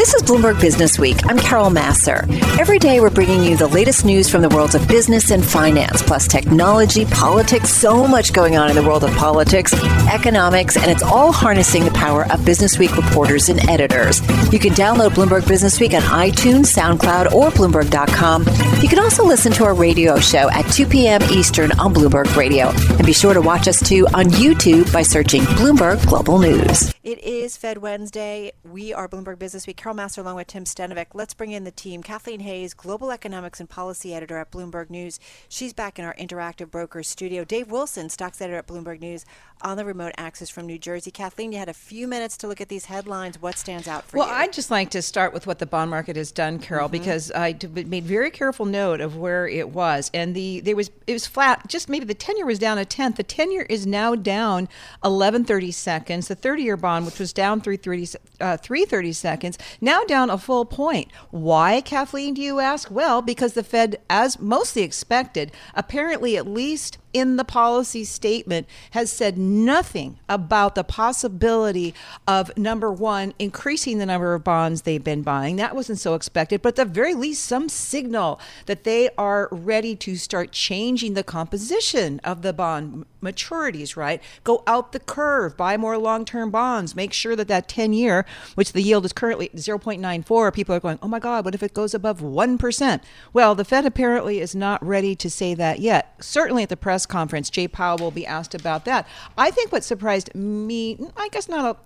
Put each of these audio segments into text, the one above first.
This is Bloomberg Business Week. I'm Carol Massar. Every day we're bringing you the latest news from the worlds of business and finance, plus technology, politics, so much going on in the world of politics, economics, and it's all harnessing the power of Business Week reporters and editors. You can download Bloomberg Business Week on iTunes, SoundCloud, or Bloomberg.com. You can also listen to our radio show at 2 p.m. Eastern on Bloomberg Radio. And be sure to watch us too on YouTube by searching Bloomberg Global News. It is Fed Wednesday. We are Bloomberg Business Week. Massar along with Tim Stenovec. Let's bring in the team. Kathleen Hays, Global Economics and Policy Editor at Bloomberg News. She's back in our Interactive Brokers studio. Dave Wilson, Stocks Editor at Bloomberg News on the remote access from New Jersey. Kathleen, you had a few minutes to look at these headlines. What stands out for well, you? Well, I'd just like to start with what the bond market has done, Carol, mm-hmm. because I made very careful note of where it was, and the there was it was flat. Just maybe the ten year was down a tenth. The ten year is now down eleven thirty seconds. The thirty year bond, which was down three thirty uh, three thirty seconds, now down a full point. Why, Kathleen? Do you ask? Well, because the Fed, as mostly expected, apparently at least in the policy statement has said nothing about the possibility of number one, increasing the number of bonds they've been buying. That wasn't so expected, but at the very least, some signal that they are ready to start changing the composition of the bond maturities, right? Go out the curve, buy more long term bonds, make sure that that 10 year, which the yield is currently 0.94, people are going, oh my God, what if it goes above 1%? Well, the Fed apparently is not ready to say that yet. Certainly at the press conference, Jay Powell will be asked about that. I think what surprised me, I guess not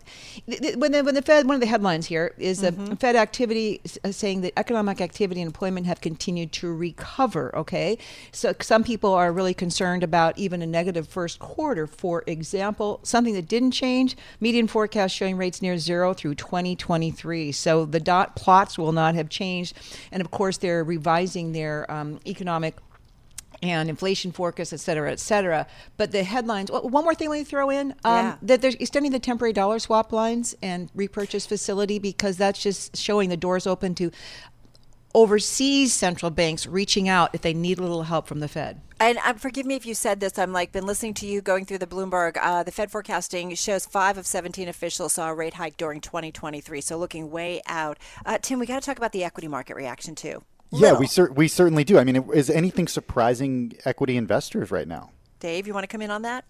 a, when the, when the Fed, one of the headlines here is mm-hmm. the Fed activity uh, saying that economic activity and employment have continued to recover, okay? So some people are really concerned about even a negative first first quarter. For example, something that didn't change median forecast showing rates near zero through 2023. So the dot plots will not have changed. And of course, they're revising their um, economic and inflation forecasts, et cetera, et cetera. But the headlines, well, one more thing let me throw in um, yeah. that they're extending the temporary dollar swap lines and repurchase facility because that's just showing the doors open to overseas central banks reaching out if they need a little help from the Fed. And um, forgive me if you said this. I'm like been listening to you going through the Bloomberg. Uh, the Fed forecasting shows five of 17 officials saw a rate hike during 2023. So looking way out. Uh, Tim, we got to talk about the equity market reaction too. Yeah, Little. we cer- we certainly do. I mean, is anything surprising equity investors right now? Dave, you want to come in on that?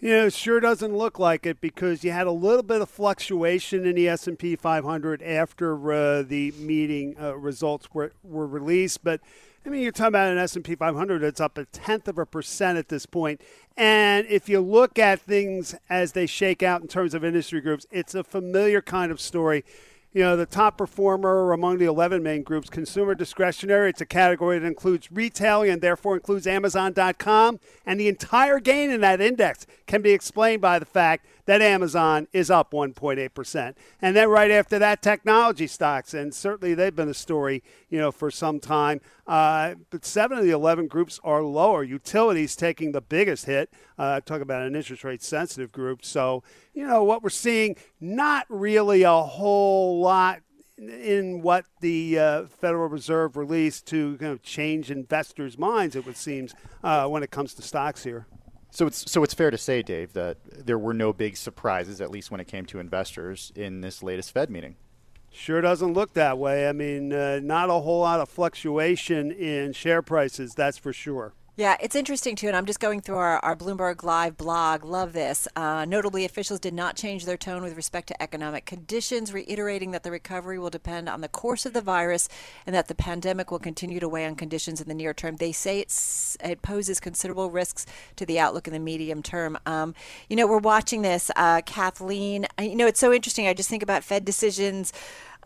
Yeah, it sure doesn't look like it because you had a little bit of fluctuation in the S&P 500 after uh, the meeting uh, results were, were released. But, I mean, you're talking about an S&P 500 that's up a tenth of a percent at this point. And if you look at things as they shake out in terms of industry groups, it's a familiar kind of story you know, the top performer among the 11 main groups, consumer discretionary. It's a category that includes retail and therefore includes Amazon.com. And the entire gain in that index can be explained by the fact that Amazon is up 1.8%. And then right after that, technology stocks. And certainly they've been a story, you know, for some time. Uh, but seven of the 11 groups are lower. Utilities taking the biggest hit. Uh, talk about an interest rate sensitive group. So, you know, what we're seeing, not really a whole lot in what the uh, Federal Reserve released to kind of change investors' minds, it would seem, uh, when it comes to stocks here. So it's so it's fair to say, Dave, that there were no big surprises, at least when it came to investors, in this latest Fed meeting. Sure doesn't look that way. I mean, uh, not a whole lot of fluctuation in share prices, that's for sure. Yeah, it's interesting too, and I'm just going through our, our Bloomberg Live blog. Love this. Uh, notably, officials did not change their tone with respect to economic conditions, reiterating that the recovery will depend on the course of the virus and that the pandemic will continue to weigh on conditions in the near term. They say it poses considerable risks to the outlook in the medium term. Um, you know, we're watching this, uh, Kathleen. You know, it's so interesting. I just think about Fed decisions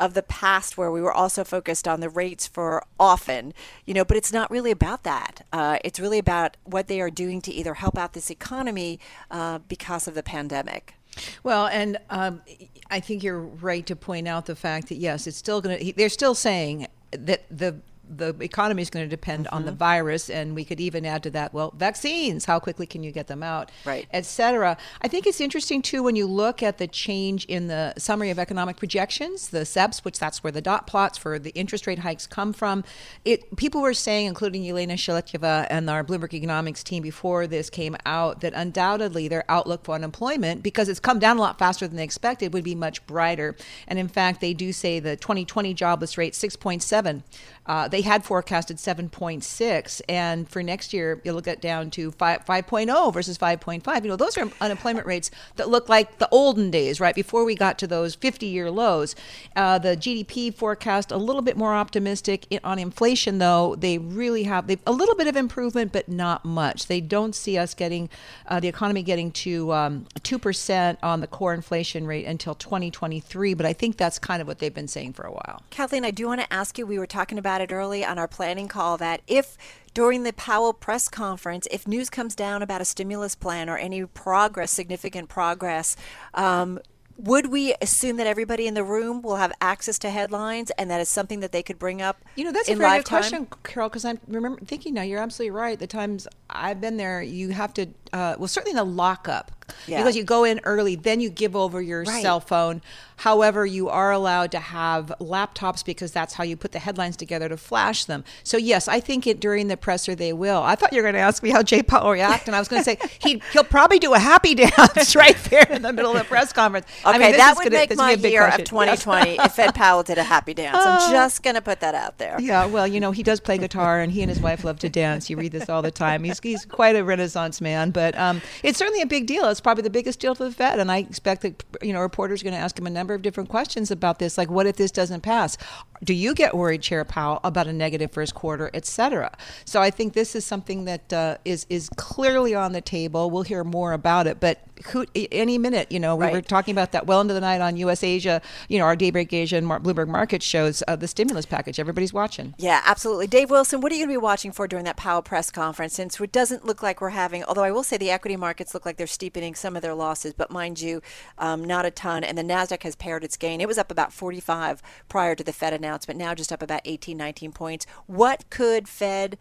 of the past where we were also focused on the rates for often, you know, but it's not really about that. Uh, it's really about what they are doing to either help out this economy uh, because of the pandemic. Well, and um, I think you're right to point out the fact that yes, it's still going to. They're still saying that the the economy is going to depend mm-hmm. on the mm-hmm. virus, and we could even add to that, well, vaccines. How quickly can you get them out, right, etc. I think it's interesting too when you look at the change in the summary of economic projections, the SEPs, which that's where the dot plots for the interest rate hikes come from. It people were saying, including Elena Shulyatyeva and our Bloomberg economics team before this came out, that undoubtedly their outlook for unemployment, because it's come down a lot faster than they expected, would be much brighter. And in fact, they do say the 2020 jobless rate 6.7 uh, they had forecasted 7.6, and for next year, you look at down to 5, 5.0 versus 5.5. You know, those are unemployment rates that look like the olden days, right before we got to those 50-year lows. Uh, the GDP forecast a little bit more optimistic on inflation, though. They really have they a little bit of improvement, but not much. They don't see us getting uh, the economy getting to um, two percent on the core inflation rate until 2023. But I think that's kind of what they've been saying for a while. Kathleen, I do want to ask you. We were talking about about it early on our planning call that if during the Powell press conference, if news comes down about a stimulus plan or any progress, significant progress, um, would we assume that everybody in the room will have access to headlines and that is something that they could bring up? You know, that's a very good question, Carol, because I'm remember thinking now, you're absolutely right. The times I've been there, you have to, uh, well, certainly in the lockup yeah. because you go in early, then you give over your right. cell phone. However, you are allowed to have laptops because that's how you put the headlines together to flash them. So yes, I think it during the presser they will. I thought you were going to ask me how Jay Powell reacted, and I was going to say he he'll probably do a happy dance right there in the middle of the press conference. Okay, I mean, that would gonna, make my year question. of 2020 if Ed Powell did a happy dance. I'm just going to put that out there. Yeah, well, you know, he does play guitar, and he and his wife love to dance. You read this all the time. He's he's quite a Renaissance man, but um, it's certainly a big deal. It's probably the biggest deal for the Fed, and I expect that you know reporters are going to ask him a number of different questions about this, like what if this doesn't pass? Do you get worried, Chair Powell, about a negative first quarter, et cetera? So I think this is something that uh, is is clearly on the table. We'll hear more about it, but who, any minute, you know, we right. were talking about that well into the night on U.S. Asia, you know, our Daybreak Asia and Bloomberg Market shows uh, the stimulus package. Everybody's watching. Yeah, absolutely. Dave Wilson, what are you going to be watching for during that Powell press conference? Since it doesn't look like we're having, although I will say the equity markets look like they're steepening some of their losses, but mind you, um, not a ton. And the Nasdaq has pared its gain. It was up about 45 prior to the Fed announcement. But now just up about 18, 19 points. What could Fed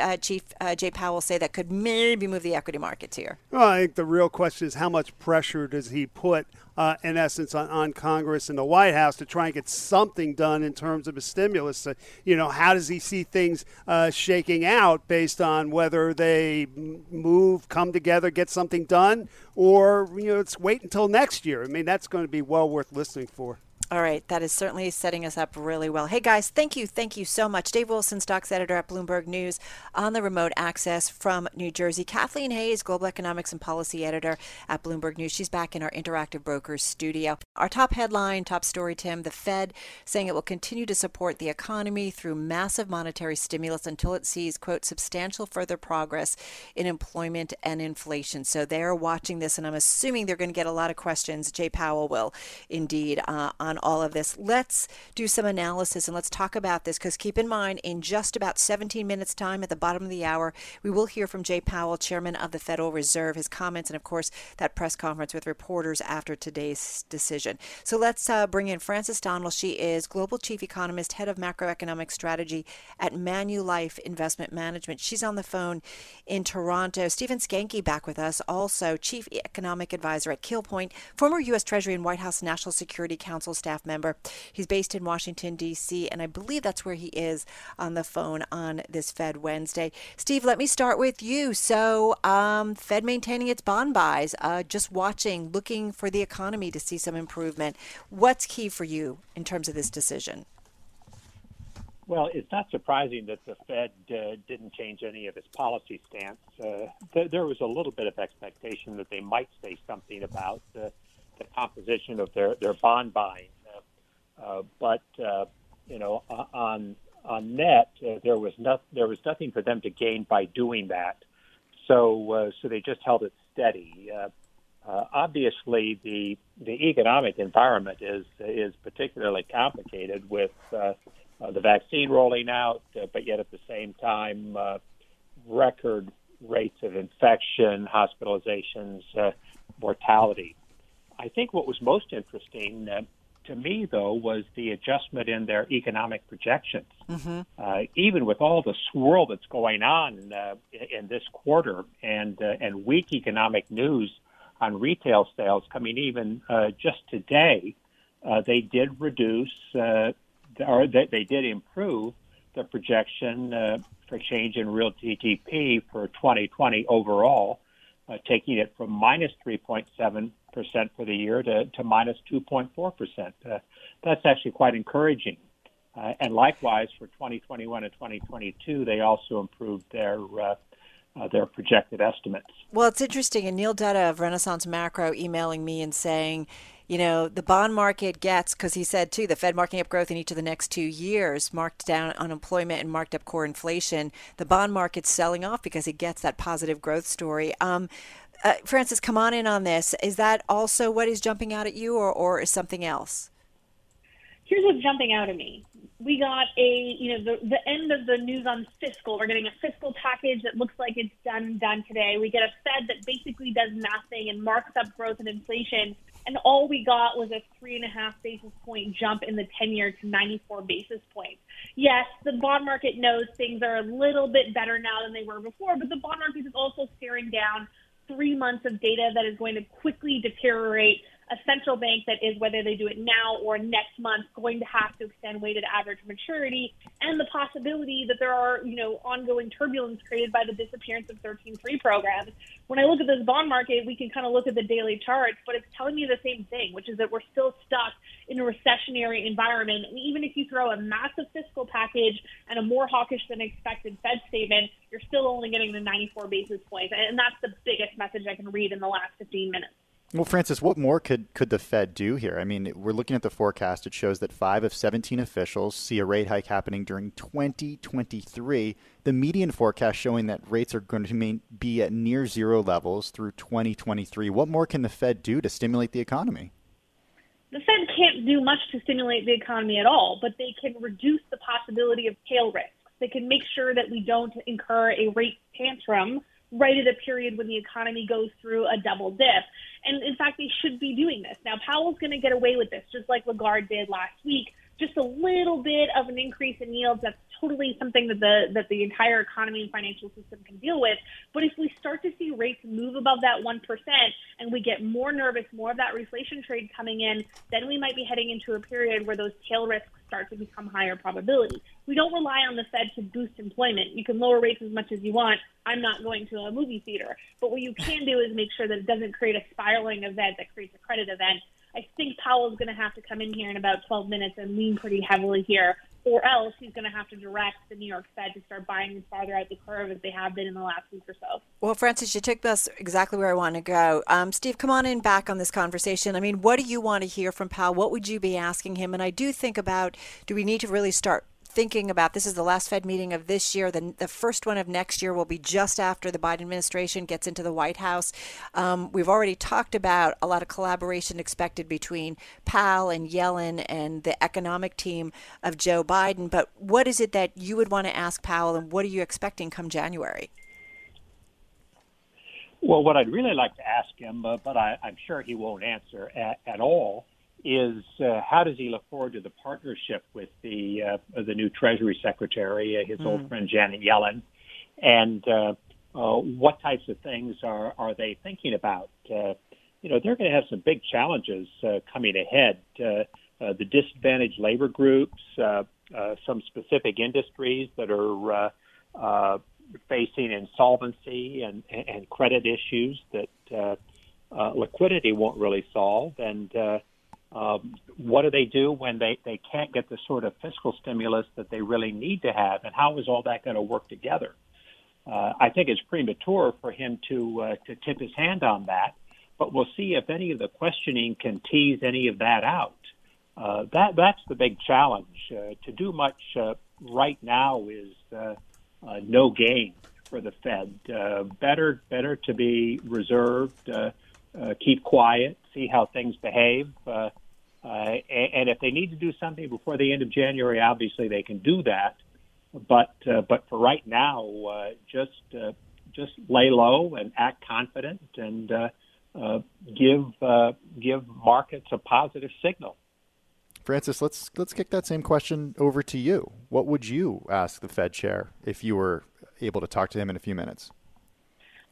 uh, Chief uh, Jay Powell say that could maybe move the equity markets here? Well, I think the real question is how much pressure does he put, uh, in essence, on, on, Congress and the White House to try and get something done in terms of a stimulus? Uh, you know, how does he see things uh, shaking out based on whether they move, come together, get something done, or you know, it's wait until next year? I mean, that's going to be well worth listening for. All right, that is certainly setting us up really well. Hey guys, thank you, thank you so much. Dave Wilson, stocks editor at Bloomberg News on the remote access from New Jersey. Kathleen Hays, global economics and policy editor at Bloomberg News. She's back in our interactive brokers studio. Our top headline, top story, Tim the Fed saying it will continue to support the economy through massive monetary stimulus until it sees, quote, substantial further progress in employment and inflation. So they're watching this, and I'm assuming they're going to get a lot of questions. Jay Powell will indeed uh, on on all of this. Let's do some analysis and let's talk about this because keep in mind, in just about 17 minutes' time at the bottom of the hour, we will hear from Jay Powell, chairman of the Federal Reserve, his comments, and of course, that press conference with reporters after today's decision. So let's uh, bring in Frances Donald. She is Global Chief Economist, Head of Macroeconomic Strategy at Manulife Investment Management. She's on the phone in Toronto. Stephen Skancke back with us, also Chief Economic Advisor at Keel Point, former U.S. Treasury and White House National Security Council staff member. He's based in Washington, D.C., and I believe that's where he is on the phone on this Fed Wednesday. Steve, let me start with you. So, um, Fed maintaining its bond buys, uh, just watching, looking for the economy to see some improvement. What's key for you in terms of this decision? Well, it's not surprising that the Fed uh, didn't change any of its policy stance. Uh, th- there was a little bit of expectation that they might say something about uh, the composition of their, their bond buying. Uh, but uh, you know, on on net, uh, there was not there was nothing for them to gain by doing that. So so they just held it steady. obviously, the the economic environment is is particularly complicated with uh, the vaccine rolling out, uh, but yet at the same time, uh, record rates of infection, hospitalizations, mortality. I think what was most interesting to me, though, was the adjustment in their economic projections. Mm-hmm. Uh, even with all the swirl that's going on uh, in this quarter and uh, and weak economic news on retail sales coming even uh, just today, uh, they did reduce uh, or they, they did improve the projection for change in real GDP for 2020 overall, taking it from minus 3.7 percent for the year to, to minus 2.4 percent. Uh, that's actually quite encouraging. Uh, and likewise for 2021 and 2022, they also improved their uh, uh, their projected estimates. Well, it's interesting. And Neil Dutta of Renaissance Macro emailing me and saying, you know, the bond market gets, because he said too, the Fed marking up growth in each of the next two years, marked down unemployment and marked up core inflation. The bond market's selling off because it gets that positive growth story. Um, uh, Frances, come on in on this. Is that also what is jumping out at you, or, or is something else? Here's what's jumping out at me. We got a, you know, the, the end of the news on fiscal. We're getting a fiscal package that looks like it's done done today. We get a Fed that basically does nothing and marks up growth and inflation. And all we got was a three and a half basis point jump in the 10 year to 94 basis points. Yes, the bond market knows things are a little bit better now than they were before, but the bond market is also staring down three months of data that is going to quickly deteriorate a central bank that is, whether they do it now or next month, going to have to extend weighted average maturity, and the possibility that there are, you know, ongoing turbulence created by the disappearance of 13.3 programs. When I look at this bond market, we can kind of look at the daily charts, but it's telling me the same thing, which is that we're still stuck in a recessionary environment. And even if you throw a massive fiscal package and a more hawkish than expected Fed statement, you're still only getting the 94 basis points. And that's the biggest message I can read in the last 15 minutes. Well, Frances, what more could, could the Fed do here? I mean, we're looking at the forecast. It shows that five of 17 officials see a rate hike happening during 2023. The median forecast showing that rates are going to be at near zero levels through 2023. What more can the Fed do to stimulate the economy? The Fed can't do much to stimulate the economy at all, but they can reduce the possibility of tail risks. They can make sure that we don't incur a rate tantrum right at a period when the economy goes through a double dip. And in fact, they should be doing this. Now, Powell's going to get away with this, just like Lagarde did last week. Just a little bit of an increase in yields. That's totally something that the that the entire economy and financial system can deal with. But if we start to see rates move above that one percent and we get more nervous, more of that reflation trade coming in, then we might be heading into a period where those tail risks start to become higher probability. We don't rely on the Fed to boost employment. You can lower rates as much as you want. I'm not going to a movie theater. But what you can do is make sure that it doesn't create a spiraling event that creates a credit event. I think Powell's going to have to come in here in about 12 minutes and lean pretty heavily here or else he's going to have to direct the New York Fed to start buying farther out the curve as they have been in the last week or so. Well, Frances, you took us exactly where I want to go. Um, Steve, come on in back on this conversation. I mean, what do you want to hear from Powell? What would you be asking him? And I do think about do we need to really start thinking about this is the last Fed meeting of this year. The, the first one of next year will be just after the Biden administration gets into the White House. Um, we've already talked about a lot of collaboration expected between Powell and Yellen and the economic team of Joe Biden. But what is it that you would want to ask Powell, and what are you expecting come January? Well, what I'd really like to ask him, uh, but I, am sure he won't answer at, at all, is uh, how does he look forward to the partnership with the uh, the new Treasury Secretary, uh, his mm. old friend Janet Yellen, and uh, uh, what types of things are are they thinking about? Uh, you know, they're going to have some big challenges uh, coming ahead. Uh, uh, the disadvantaged labor groups, uh, uh, some specific industries that are uh, uh, facing insolvency and, and credit issues that uh, uh, liquidity won't really solve, and uh, um, what do they do when they, they can't get the sort of fiscal stimulus that they really need to have, and how is all that going to work together? Uh, I think it's premature for him to uh, to tip his hand on that, but we'll see if any of the questioning can tease any of that out. Uh, that that's the big challenge. Uh, to do much uh, right now is uh, no gain for the Fed. Better better to be reserved, keep quiet, see how things behave. Uh, uh, and if they need to do something before the end of January, obviously they can do that. But uh, but for right now, uh, just uh, just lay low and act confident and uh, uh, give uh, give markets a positive signal. Frances, let's let's kick that same question over to you. What would you ask the Fed chair if you were able to talk to him in a few minutes?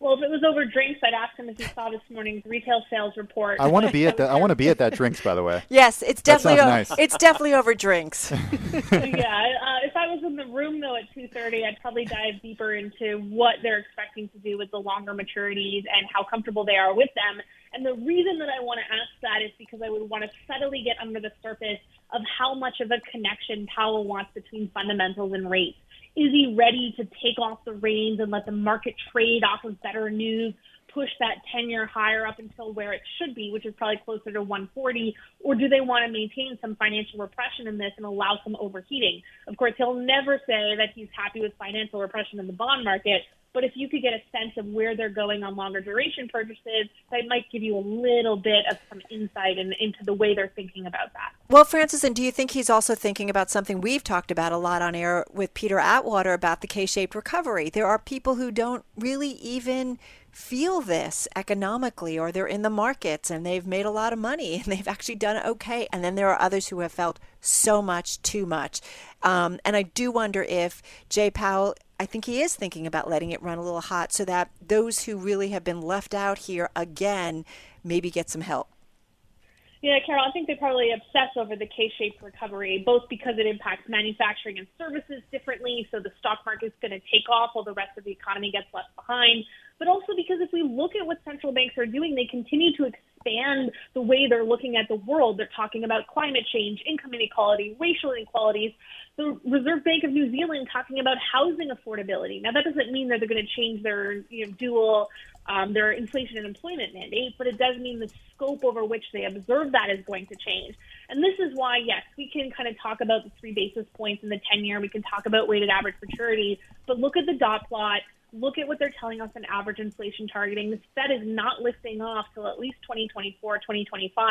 Well, if it was over drinks, I'd ask him if he saw this morning's retail sales report. I want to be at that. I want to be at that drinks, by the way. Yes, it's definitely o- nice. it's definitely over drinks. yeah, uh, if I was in the room though at 2:30, I'd probably dive deeper into what they're expecting to do with the longer maturities and how comfortable they are with them. And the reason that I want to ask that is because I would want to subtly get under the surface of how much of a connection Powell wants between fundamentals and rates. Is he ready to take off the reins and let the market trade off of better news, push that 10 year higher up until where it should be, which is probably closer to 140? Or do they want to maintain some financial repression in this and allow some overheating? Of course, he'll never say that he's happy with financial repression in the bond market, but if you could get a sense of where they're going on longer duration purchases, that might give you a little bit of some insight in, into the way they're thinking about that. Well, Frances, and do you think he's also thinking about something we've talked about a lot on air with Peter Atwater about the K shaped recovery? There are people who don't really even feel this economically or they're in the markets and they've made a lot of money and they've actually done okay. And then there are others who have felt so much too much. Um, and I do wonder if Jay Powell I think he is thinking about letting it run a little hot so that those who really have been left out here again maybe get some help. Yeah, Carol, I think they probably obsess over the K-shaped recovery, both because it impacts manufacturing and services differently, so the stock market's going to take off while the rest of the economy gets left behind, but also because if we look at what central banks are doing, they continue to expand the way they're looking at the world. They're talking about climate change, income inequality, racial inequalities the Reserve Bank of New Zealand talking about housing affordability. Now, that doesn't mean that they're going to change their you know, dual um, their inflation and employment mandate, but it does mean the scope over which they observe that is going to change. And this is why, yes, we can kind of talk about the three basis points in the 10 year. We can talk about weighted average maturity, but look at the dot plot look at what they're telling us in average inflation targeting. The Fed is not lifting off till at least 2024, 2025,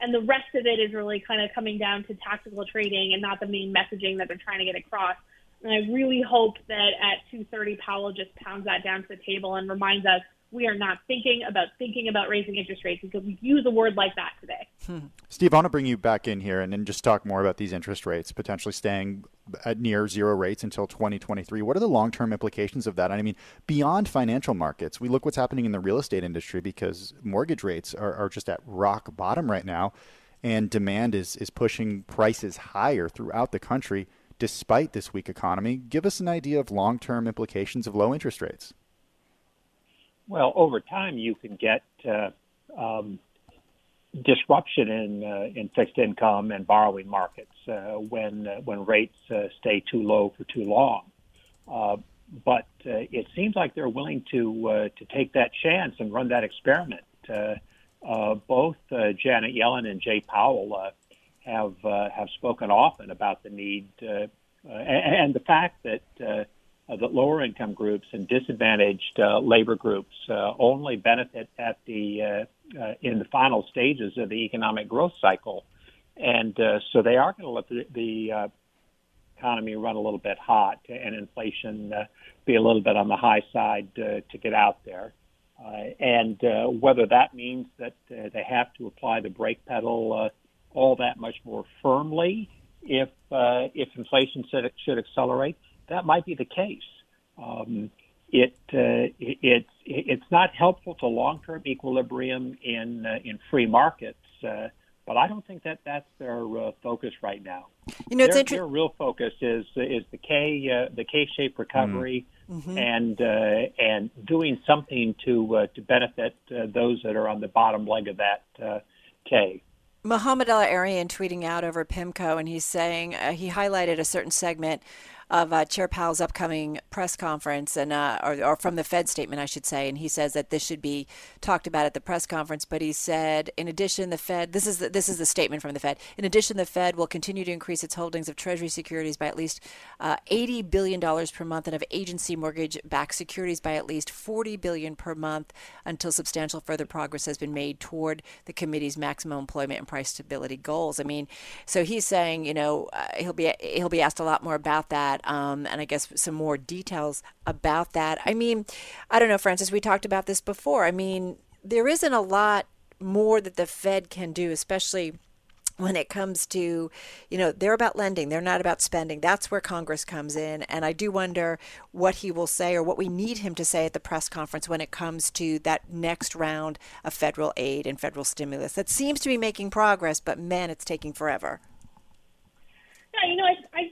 and the rest of it is really kind of coming down to tactical trading and not the main messaging that they're trying to get across. And I really hope that at 2:30 Powell just pounds that down to the table and reminds us we are not thinking about thinking about raising interest rates because we use a word like that today. Hmm. Steve, I want to bring you back in here and then just talk more about these interest rates potentially staying at near zero rates until 2023. What are the long term implications of that? I mean, beyond financial markets, we look what's happening in the real estate industry because mortgage rates are, are just at rock bottom right now, and demand is, is pushing prices higher throughout the country despite this weak economy. Give us an idea of long term implications of low interest rates. Well, over time, you can get uh, um, disruption in uh, in fixed income and borrowing markets uh, when uh, when rates uh, stay too low for too long. Uh, but it seems like they're willing to to take that chance and run that experiment. both Janet Yellen and Jay Powell have have spoken often about the need and the fact that that lower income groups and disadvantaged uh, labor groups uh, only benefit at the uh, uh, in the final stages of the economic growth cycle, and uh, so they are going to let the, the economy run a little bit hot and inflation be a little bit on the high side to get out there. and whether that means that they have to apply the brake pedal all that much more firmly if if inflation should, should accelerate, that might be the case. Um, it, uh, it, it, it's not helpful to long-term equilibrium in uh, in free markets, uh, but I don't think that that's their uh, focus right now. You know, their, inter- their real focus is is the K uh, the K-shaped recovery. Mm-hmm. And uh, and doing something to to benefit those that are on the bottom leg of that K. Mohamed El-Erian tweeting out over PIMCO, and he's saying he highlighted a certain segment of uh, Chair Powell's upcoming press conference, and uh, or, or, from the Fed statement, I should say. And he says that this should be talked about at the press conference. But he said, in addition, the Fed. This is the, this is the statement from the Fed. In addition, the Fed will continue to increase its holdings of Treasury securities by at least uh, 80 billion dollars per month, and of agency mortgage-backed securities by at least 40 billion per month, until substantial further progress has been made toward the committee's maximum employment and price stability goals. I mean, so he's saying, you know, uh, he'll be he'll be asked a lot more about that um, and I guess some more details about that. I mean, I don't know, Frances, we talked about this before. I mean, there isn't a lot more that the Fed can do, especially when it comes to, you know, they're about lending, they're not about spending. That's where Congress comes in. And I do wonder what he will say or what we need him to say at the press conference when it comes to that next round of federal aid and federal stimulus that seems to be making progress, but man, it's taking forever. Yeah, you know, I, I,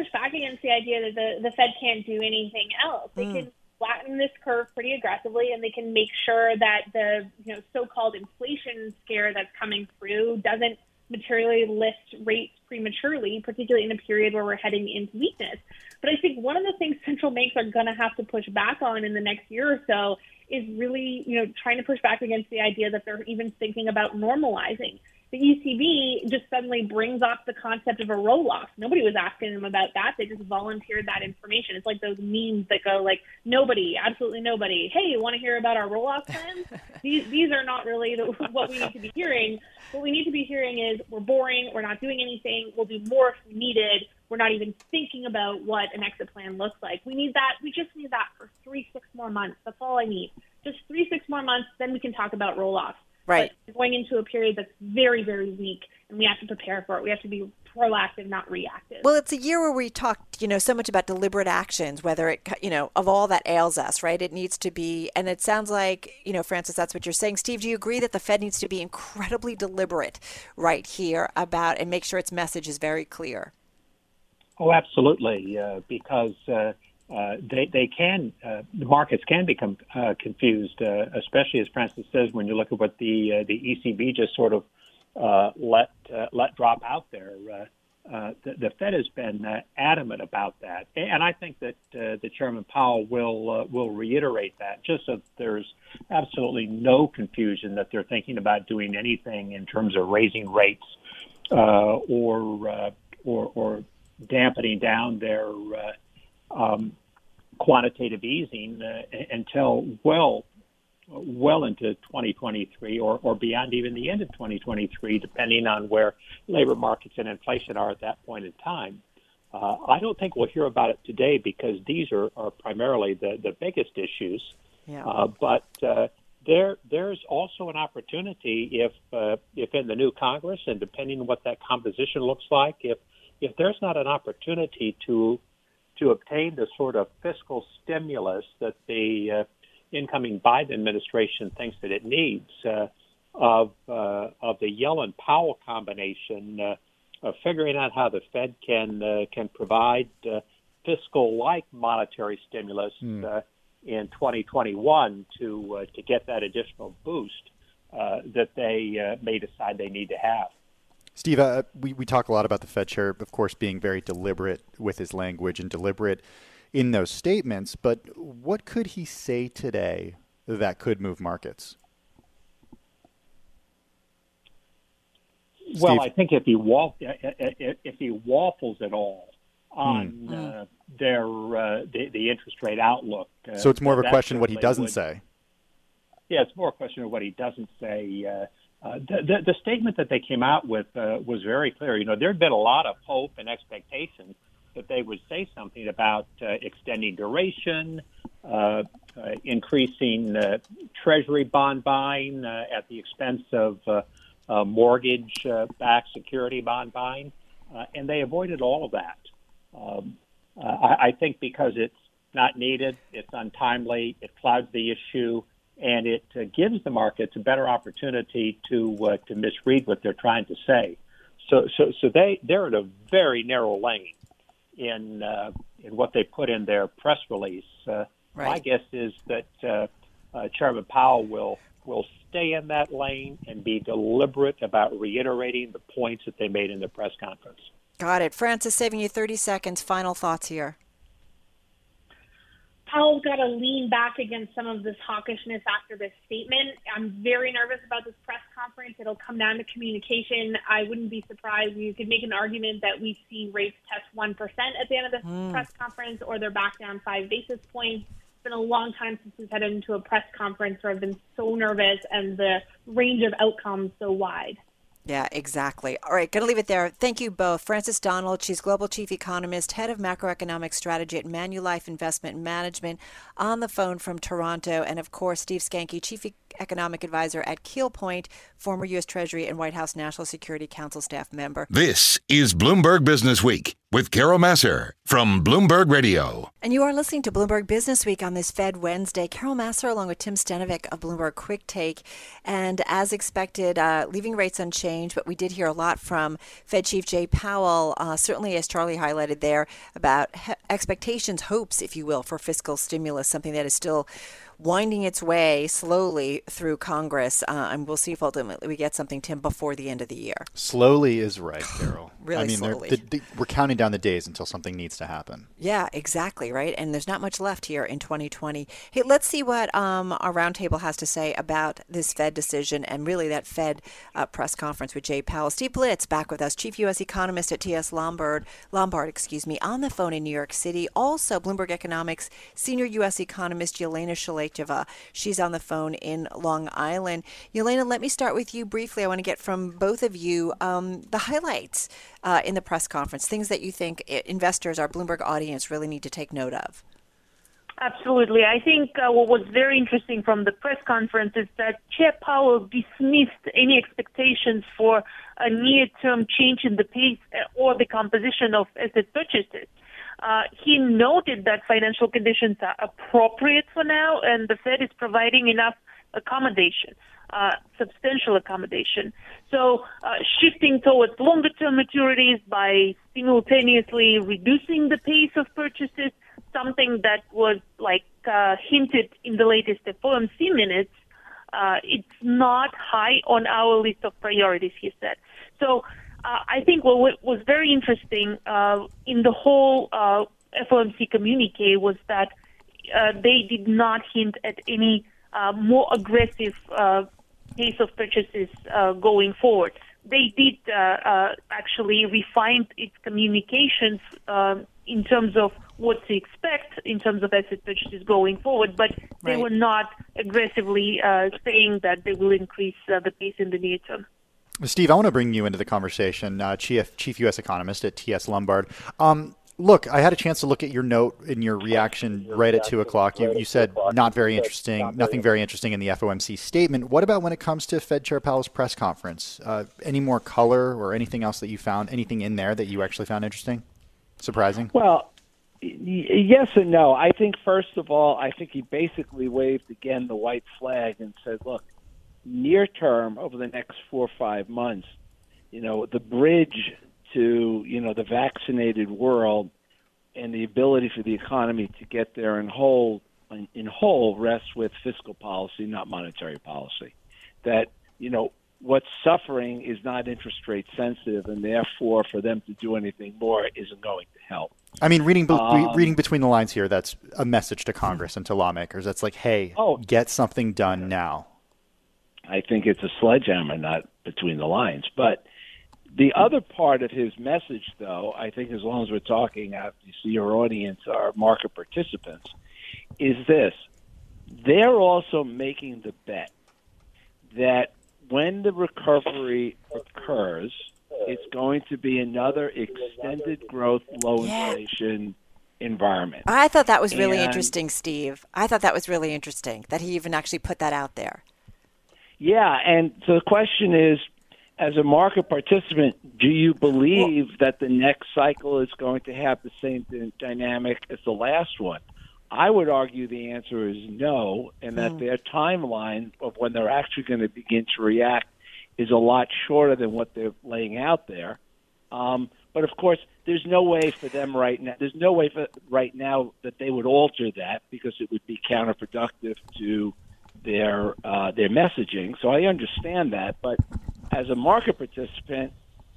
push back against the idea that the, the Fed can't do anything else. They mm. can flatten this curve pretty aggressively and they can make sure that the you know so-called inflation scare that's coming through doesn't materially lift rates prematurely, particularly in a period where we're heading into weakness. But I think one of the things central banks are going to have to push back on in the next year or so is really, you know, trying to push back against the idea that they're even thinking about normalizing the ECB just suddenly brings off the concept of a roll off. Nobody was asking them about that. They just volunteered that information. It's like those memes that go like, nobody, absolutely nobody. Hey, you want to hear about our roll off plans? these, these are not really the, what we need to be hearing. What we need to be hearing is we're boring. We're not doing anything. We'll do more if we needed. We're not even thinking about what an exit plan looks like. We need that. We just need that for three, six more months. That's all I need. Just three, six more months. Then we can talk about roll offs. Right. But going into a period that's very, very weak, and we have to prepare for it. We have to be proactive, not reactive. Well, it's a year where we talked, you know, so much about deliberate actions, whether it, you know, of all that ails us, right? It needs to be, and it sounds like, you know, Frances, that's what you're saying. Steve, do you agree that the Fed needs to be incredibly deliberate right here about and make sure its message is very clear? Oh, absolutely, uh, because. Uh, uh, they they can uh, the markets can become uh, confused, uh, especially as Frances says when you look at what the uh, the ECB just sort of let let drop out there. The, the, Fed has been adamant about that, and I think that the Chairman Powell will will reiterate that, just so there's absolutely no confusion that they're thinking about doing anything in terms of raising rates or or or dampening down their um, quantitative easing uh, until well well into 2023 or, or beyond even the end of 2023, depending on where labor markets and inflation are at that point in time. Uh, I don't think we'll hear about it today because these are, are primarily the, the biggest issues. Yeah. Uh, but uh, there there's also an opportunity if uh, if in the new Congress and depending on what that composition looks like, if if there's not an opportunity to to obtain the sort of fiscal stimulus that the uh, incoming Biden administration thinks that it needs uh, of uh, of the Yellen Powell combination, uh, of figuring out how the Fed can uh, can provide uh, fiscal like monetary stimulus mm. uh, in 2021 to uh, to get that additional boost uh, that they uh, may decide they need to have. Steve, uh, we, we talk a lot about the Fed chair, of course, being very deliberate with his language and deliberate in those statements. But what could he say today that could move markets? Well, Steve? I think if he wa- if he waffles at all on mm. uh, their uh, the, the, interest rate outlook, uh, so it's more of a question what he doesn't would, say. Yeah, it's more a question of what he doesn't say. Uh, the, the, the statement that they came out with uh, was very clear. You know, there had been a lot of hope and expectation that they would say something about uh, extending duration, uh, uh, increasing uh, treasury bond buying uh, at the expense of uh, uh, mortgage uh, backed security bond buying, uh, and they avoided all of that. Um, uh, I, I think because it's not needed, it's untimely, it clouds the issue, and it uh, gives the markets a better opportunity to uh, to misread what they're trying to say. So so so they they're in a very narrow lane in uh, in what they put in their press release. Uh, right. My guess is that uh, uh, Chairman Powell will will stay in that lane and be deliberate about reiterating the points that they made in the press conference. Got it, Frances. Saving you thirty seconds. Final thoughts here. Powell's got to lean back against some of this hawkishness after this statement. I'm very nervous about this press conference. It'll come down to communication. I wouldn't be surprised. You could make an argument that we see rates test 1% at the end of this mm. press conference or they're back down five basis points. It's been a long time since we've headed into a press conference where I've been so nervous and the range of outcomes so wide. Yeah, exactly. All right, going to leave it there. Thank you both. Frances Donald, she's Global Chief Economist, Head of Macroeconomic Strategy at Manulife Investment Management, on the phone from Toronto. And of course, Steve Skancke, Chief Economic Advisor at Keel Point, former U.S. Treasury and White House National Security Council staff member. This is Bloomberg Business Week with Carol Massar from Bloomberg Radio. And you are listening to Bloomberg Business Week on this Fed Wednesday. Carol Massar along with Tim Stenovec of Bloomberg QuickTake. And as expected, uh, leaving rates unchanged, but we did hear a lot from Fed Chief Jay Powell, uh, certainly as Charlie highlighted there, about he- expectations, hopes, if you will, for fiscal stimulus, something that is still winding its way slowly through Congress. Uh, and we'll see if ultimately we get something, Tim, before the end of the year. Slowly is right, Carol. really I mean, slowly. we're counting down the days until something needs to happen. Yeah, exactly, right? And there's not much left here in 2020. Hey, let's see what um, our roundtable has to say about this Fed decision and really that Fed uh, press conference with Jay Powell. Steve Blitz back with us, chief U.S. economist at T.S. Lombard, Lombard, excuse me, on the phone in New York City. Also, Bloomberg Economics senior U.S. economist Yelena Shulyatyeva. She's on the phone in Long Island. Yelena, let me start with you briefly. I want to get from both of you um, the highlights uh, in the press conference, things that you think investors, our Bloomberg audience, really need to take note of. Absolutely. I think uh, what was very interesting from the press conference is that Chair Powell dismissed any expectations for a near-term change in the pace uh, or the composition of asset purchases. Uh, he noted that financial conditions are appropriate for now, and the Fed is providing enough accommodation, uh, substantial accommodation. So, uh, shifting towards longer term maturities by simultaneously reducing the pace of purchases, something that was like uh, hinted in the latest FOMC minutes. Uh, it's not high on our list of priorities, he said. So, uh, I think what was very interesting uh, in the whole uh, FOMC communique was that uh, they did not hint at any uh, more aggressive uh, pace of purchases uh, going forward. They did uh, uh, actually refine its communications um in terms of what to expect in terms of asset purchases going forward, but they Right. were not aggressively uh, saying that they will increase uh, the pace in the near term. Steve, I want to bring you into the conversation, uh, chief, chief U.S. economist at T.S. Lombard. Um, look, I had a chance to look at your note in your reaction right at two o'clock. You, you said not very interesting, nothing very interesting in the FOMC statement. What about when it comes to Fed Chair Powell's press conference? Uh, any more color or anything else that you found? Anything in there that you actually found interesting, surprising? Well, yes and no. I think first of all, I think he basically waved again the white flag and said, "Look, near term over the next four or five months, you know, the bridge to you know the vaccinated world and the ability for the economy to get there in whole in, in whole rests with fiscal policy, not monetary policy. That you know." What's suffering is not interest rate sensitive, and therefore, for them to do anything more isn't going to help. I mean, reading be- Um, reading between the lines here, that's a message to Congress and to lawmakers. That's like, hey, Oh. get something done now. I think it's a sledgehammer, not between the lines. But the other part of his message, though, I think as long as we're talking, uh, you see your audience our market participants, is this. They're also making the bet that when the recovery occurs, it's going to be another extended growth, low Yeah. inflation environment. I thought that was really And- interesting, Steve. I thought that was really interesting that he even actually put that out there. Yeah, and so the question is, as a market participant, do you believe that the next cycle is going to have the same dy- dynamic as the last one? I would argue the answer is no, and that their timeline of when they're actually going to begin to react is a lot shorter than what they're laying out there. Um, but of course, there's no way for them right now. There's no way for right now that they would alter that because it would be counterproductive to their uh, their messaging. So I understand that, but as a market participant,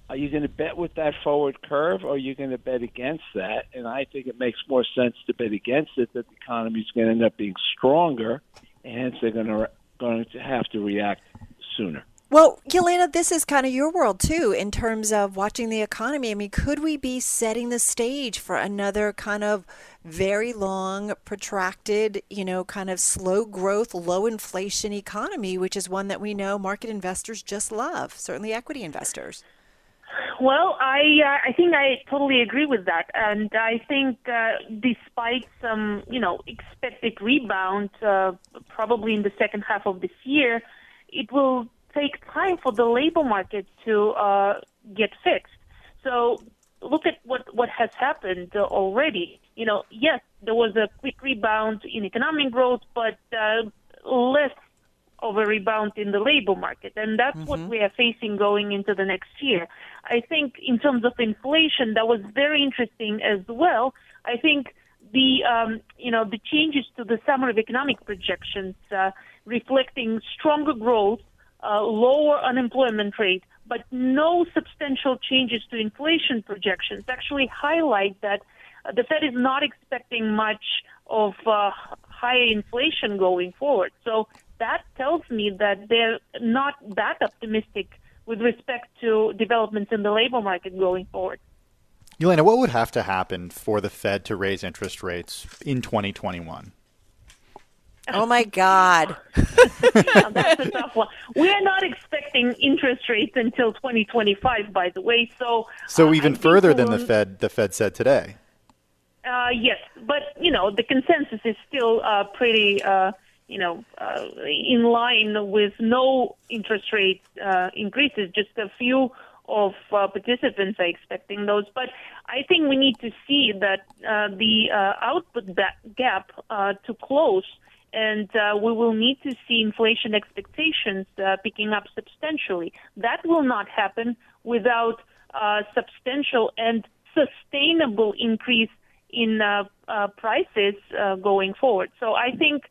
are you going to bet with that forward curve, or are you going to bet against that? And I think it makes more sense to bet against it. That the economy is going to end up being stronger, and hence they're going to going to have to react sooner. Well, Yelena, this is kind of your world too in terms of watching the economy. I mean, could we be setting the stage for another kind of very long, protracted, you know, kind of slow growth, low inflation economy, which is one that we know market investors just love, certainly equity investors? Well, I uh, I think I totally agree with that, and I think uh, despite some you know expected rebound, uh, probably in the second half of this year, it will take time for the labor market to uh, get fixed. So look at what what has happened already. You know, yes, there was a quick rebound in economic growth, but uh, less of a rebound in the labor market, and that's mm-hmm. what we are facing going into the next year. I think in terms of inflation, that was very interesting as well. I think the um, you know the changes to the summer of economic projections uh, reflecting stronger growth, uh, lower unemployment rate, but no substantial changes to inflation projections actually highlight that uh, the Fed is not expecting much of uh, higher inflation going forward. So that tells me that they're not that optimistic with respect to developments in the labor market going forward. Yelena, what would have to happen for the Fed to raise interest rates in 2021? Oh my God. that's a tough one. We're not expecting interest rates until 2025, by the way. So, so uh, even further than the Fed, the Fed said today. Uh, yes, but you know the consensus is still uh, pretty uh, you know, uh, in line with no interest rate uh, increases. Just a few of uh, participants are expecting those. But I think we need to see that uh, the uh, output gap uh, to close, and uh, we will need to see inflation expectations uh, picking up substantially. That will not happen without uh, substantial and sustainable increase in uh, uh, prices uh, going forward. So I think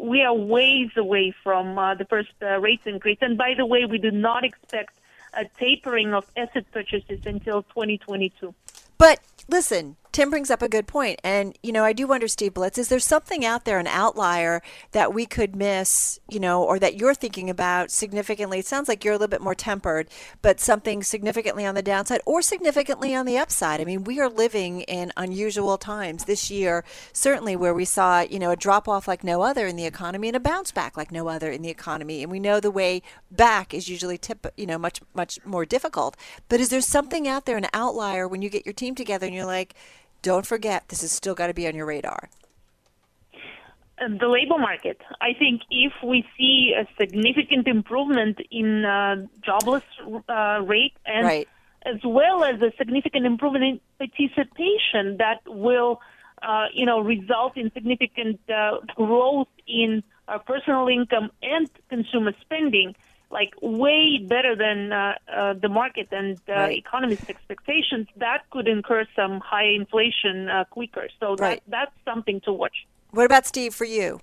we are ways away from the first rates increase. And by the way, we do not expect a tapering of asset purchases until 2022. But listen, Tim brings up a good point, and you know I do wonder, Steve Blitz, is there something out there, an outlier that we could miss, you know, or that you're thinking about significantly? It sounds like you're a little bit more tempered, but something significantly on the downside or significantly on the upside. I mean, we are living in unusual times this year, certainly where we saw, you know, a drop off like no other in the economy and a bounce back like no other in the economy, and we know the way back is usually tip, you know, much much more difficult. But is there something out there, an outlier, when you get your team together and you're like don't forget, this has still got to be on your radar. The labor market. I think if we see a significant improvement in uh, jobless uh, rate and right. as well as a significant improvement in participation, that will, uh, you know, result in significant uh, growth in personal income and consumer spending like way better than uh, uh, the market and uh, right. economists' expectations, that could incur some high inflation uh, quicker. So that, that's something to watch. What about Steve for you?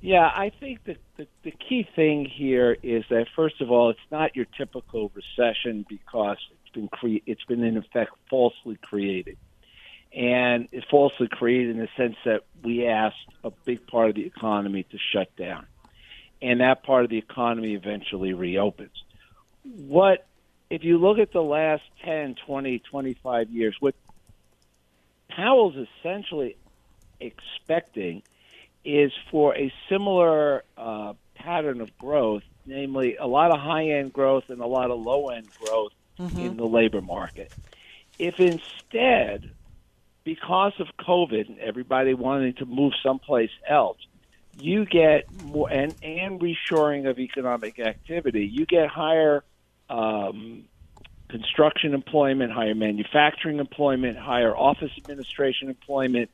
Yeah, I think that the, the key thing here is that first of all, it's not your typical recession because it's been cre- it's been in effect falsely created, and it's falsely created in the sense that we asked a big part of the economy to shut down and that part of the economy eventually reopens. What if you look at the last 10, 20, 25 years, what Powell's essentially expecting is for a similar uh, pattern of growth, namely a lot of high end growth and a lot of low end growth mm-hmm. in the labor market. If instead, because of COVID and everybody wanting to move someplace else, you get more and and reshoring of economic activity. You get higher um, construction employment, higher manufacturing employment, higher office administration employment.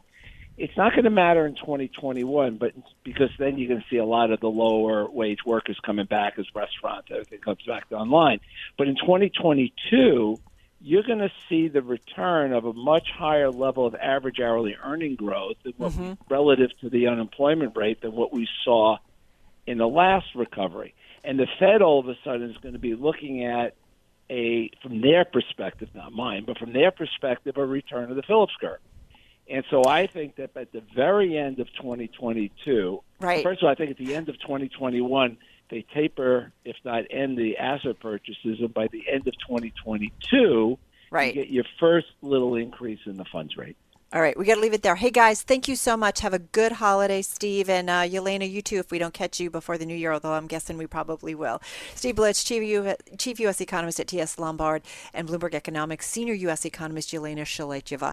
It's not going to matter in 2021, but because then you're going to see a lot of the lower wage workers coming back as restaurants, everything comes back online. But in 2022, you're going to see the return of a much higher level of average hourly earning growth mm-hmm. relative to the unemployment rate than what we saw in the last recovery. And the Fed all of a sudden is going to be looking at a, from their perspective, not mine, but from their perspective, a return of the Phillips curve. And so I think that at the very end of 2022, right. first of all, I think at the end of 2021, they taper, if not end the asset purchases, and by the end of 2022, right. you get your first little increase in the funds rate. All right, we got to leave it there. Hey guys, thank you so much. Have a good holiday, Steve and uh, Yelena. You too. If we don't catch you before the new year, although I'm guessing we probably will. Steve Blitz, chief, U- chief U.S. economist at T.S. Lombard, and Bloomberg Economics senior U.S. economist Yelena Shulyatyeva.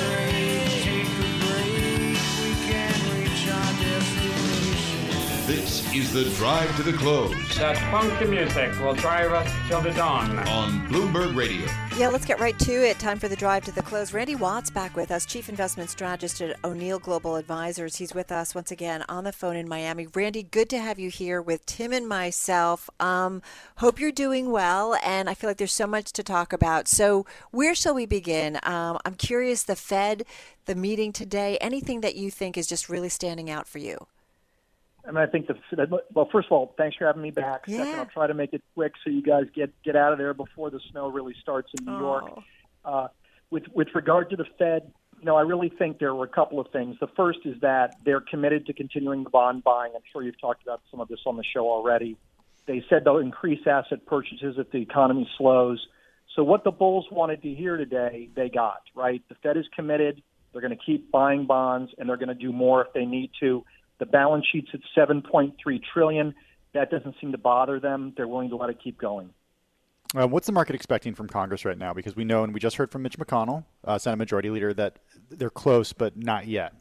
This is the drive to the close That funky music will drive us till the dawn. on Bloomberg Radio. Yeah, let's get right to it. Time for the drive to the close. Randy Watts back with us, Chief Investment Strategist at O'Neil Global Advisors. He's with us once again on the phone in Miami. Randy, good to have you here with Tim and myself. Um, hope you're doing well, and I feel like there's so much to talk about. So, where shall we begin? Um, I'm curious. The Fed, the meeting today. Anything that you think is just really standing out for you? I mean, I think the well. First of all, thanks for having me back. Yeah. Second, I'll try to make it quick so you guys get get out of there before the snow really starts in New York. Uh, with with regard to the Fed, you know, I really think there were a couple of things. The first is that they're committed to continuing the bond buying. I'm sure you've talked about some of this on the show already. They said they'll increase asset purchases if the economy slows. So what the bulls wanted to hear today, they got right. The Fed is committed. They're going to keep buying bonds, and they're going to do more if they need to. The balance sheet's at 7.3 trillion. That doesn't seem to bother them. They're willing to let it keep going. Uh, what's the market expecting from Congress right now? Because we know, and we just heard from Mitch McConnell, uh, Senate Majority Leader, that they're close, but not yet.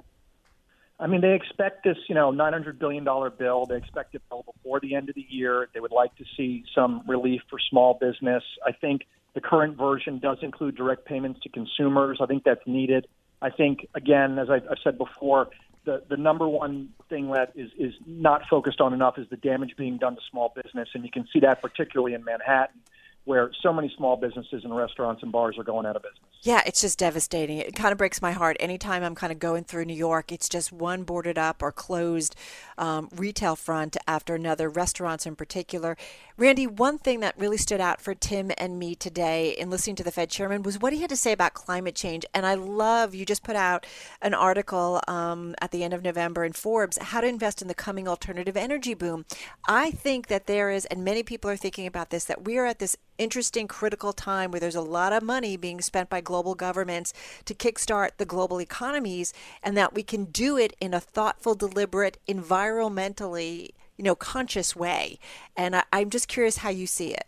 I mean, they expect this, you know, $900 billion bill. They expect it bill before the end of the year. They would like to see some relief for small business. I think the current version does include direct payments to consumers. I think that's needed. I think, again, as I've, I've said before, the, the number one thing that is, is not focused on enough is the damage being done to small business. And you can see that particularly in Manhattan, where so many small businesses and restaurants and bars are going out of business. Yeah, it's just devastating. It kind of breaks my heart. Anytime I'm kind of going through New York, it's just one boarded up or closed um, retail front after another, restaurants in particular. Randy, one thing that really stood out for Tim and me today in listening to the Fed chairman was what he had to say about climate change. And I love you just put out an article um, at the end of November in Forbes, How to Invest in the Coming Alternative Energy Boom. I think that there is, and many people are thinking about this, that we are at this interesting, critical time where there's a lot of money being spent by global governments to kickstart the global economies, and that we can do it in a thoughtful, deliberate, environmentally, you know, conscious way. And I, I'm just curious how you see it.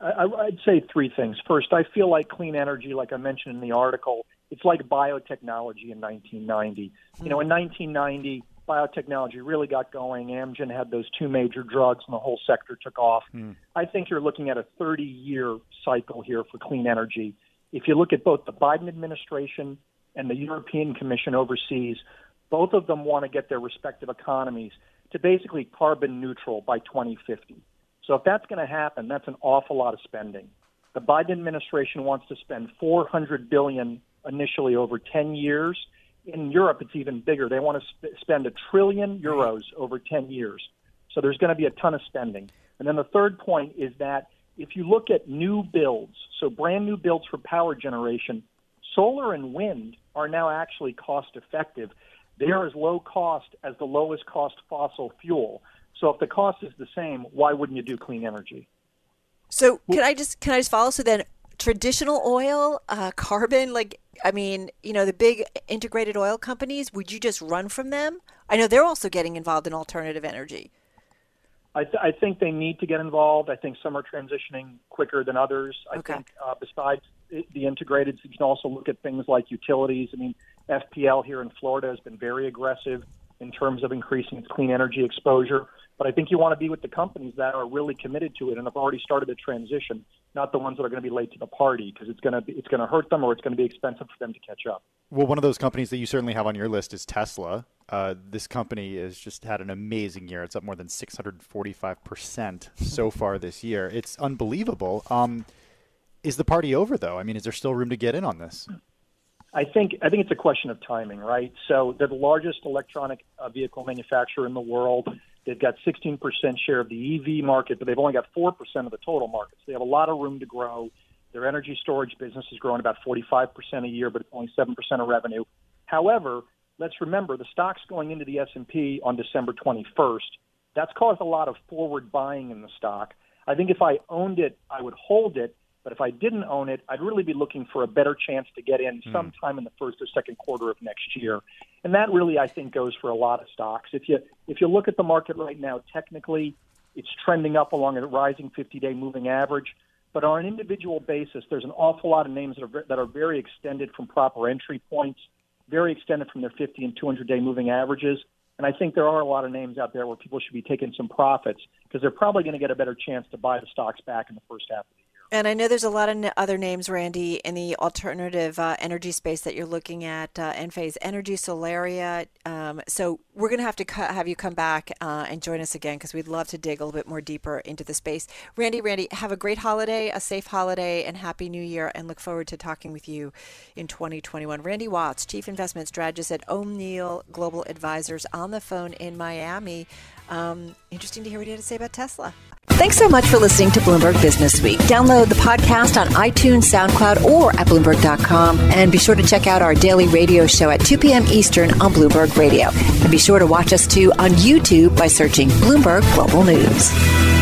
I, I'd say three things. First, I feel like clean energy, like I mentioned in the article, it's like biotechnology in 1990. You know, in hmm. 1990, biotechnology really got going. Amgen had those two major drugs, and the whole sector took off. Hmm. I think you're looking at a 30 year cycle here for clean energy. If you look at both the Biden administration and the European Commission overseas, both of them want to get their respective economies to basically carbon neutral by 2050. So if that's going to happen, that's an awful lot of spending. The Biden administration wants to spend 400 billion initially over 10 years. In Europe, it's even bigger. They want to sp- spend a trillion euros over 10 years. So there's going to be a ton of spending. And then the third point is that if you look at new builds, so brand new builds for power generation, solar and wind are now actually cost effective. They are as low cost as the lowest cost fossil fuel. So if the cost is the same, why wouldn't you do clean energy? So can I just can I just follow? So then, traditional oil, uh, carbon, like I mean, you know, the big integrated oil companies, would you just run from them? I know they're also getting involved in alternative energy. I, th- I think they need to get involved. I think some are transitioning quicker than others. I Okay. think uh, besides the integrated, you can also look at things like utilities. I mean, FPL here in Florida has been very aggressive in terms of increasing its clean energy exposure. But I think you want to be with the companies that are really committed to it and have already started the transition, not the ones that are going to be late to the party because it's going to be it's going to hurt them or it's going to be expensive for them to catch up. Well, one of those companies that you certainly have on your list is Tesla. Uh, this company has just had an amazing year. It's up more than 645% so far this year. It's unbelievable. Um, Is the party over though? I mean, is there still room to get in on this? I think I think it's a question of timing, right? So they're the largest electronic uh, vehicle manufacturer in the world. They've got 16% share of the EV market, but they've only got 4% of the total market. So they have a lot of room to grow. Their energy storage business is growing about 45% a year, but it's only 7% of revenue. However, let's remember the stock's going into the S&P on December 21st. That's caused a lot of forward buying in the stock. I think if I owned it, I would hold it but if I didn't own it, I'd really be looking for a better chance to get in mm. sometime in the first or second quarter of next year. And that really, I think, goes for a lot of stocks. If you if you look at the market right now, technically, it's trending up along a rising 50-day moving average. But on an individual basis, there's an awful lot of names that are that are very extended from proper entry points, very extended from their 50 and 200-day moving averages. And I think there are a lot of names out there where people should be taking some profits because they're probably going to get a better chance to buy the stocks back in the first half of the. And I know there's a lot of other names, Randy, in the alternative uh, energy space that you're looking at, uh, Enphase Energy, Solaria. Um, so we're going to have to cu- have you come back uh, and join us again because we'd love to dig a little bit more deeper into the space. Randy, Randy, have a great holiday, a safe holiday, and happy New Year, and look forward to talking with you in 2021. Randy Watts, Chief Investment Strategist at O'Neil Global Advisors, on the phone in Miami. Um, interesting to hear what he had to say about Tesla. Thanks so much for listening to Bloomberg Business Week. Download the podcast on iTunes, SoundCloud, or at Bloomberg.com. And be sure to check out our daily radio show at 2 p.m. Eastern on Bloomberg Radio. And be sure to watch us too on YouTube by searching Bloomberg Global News.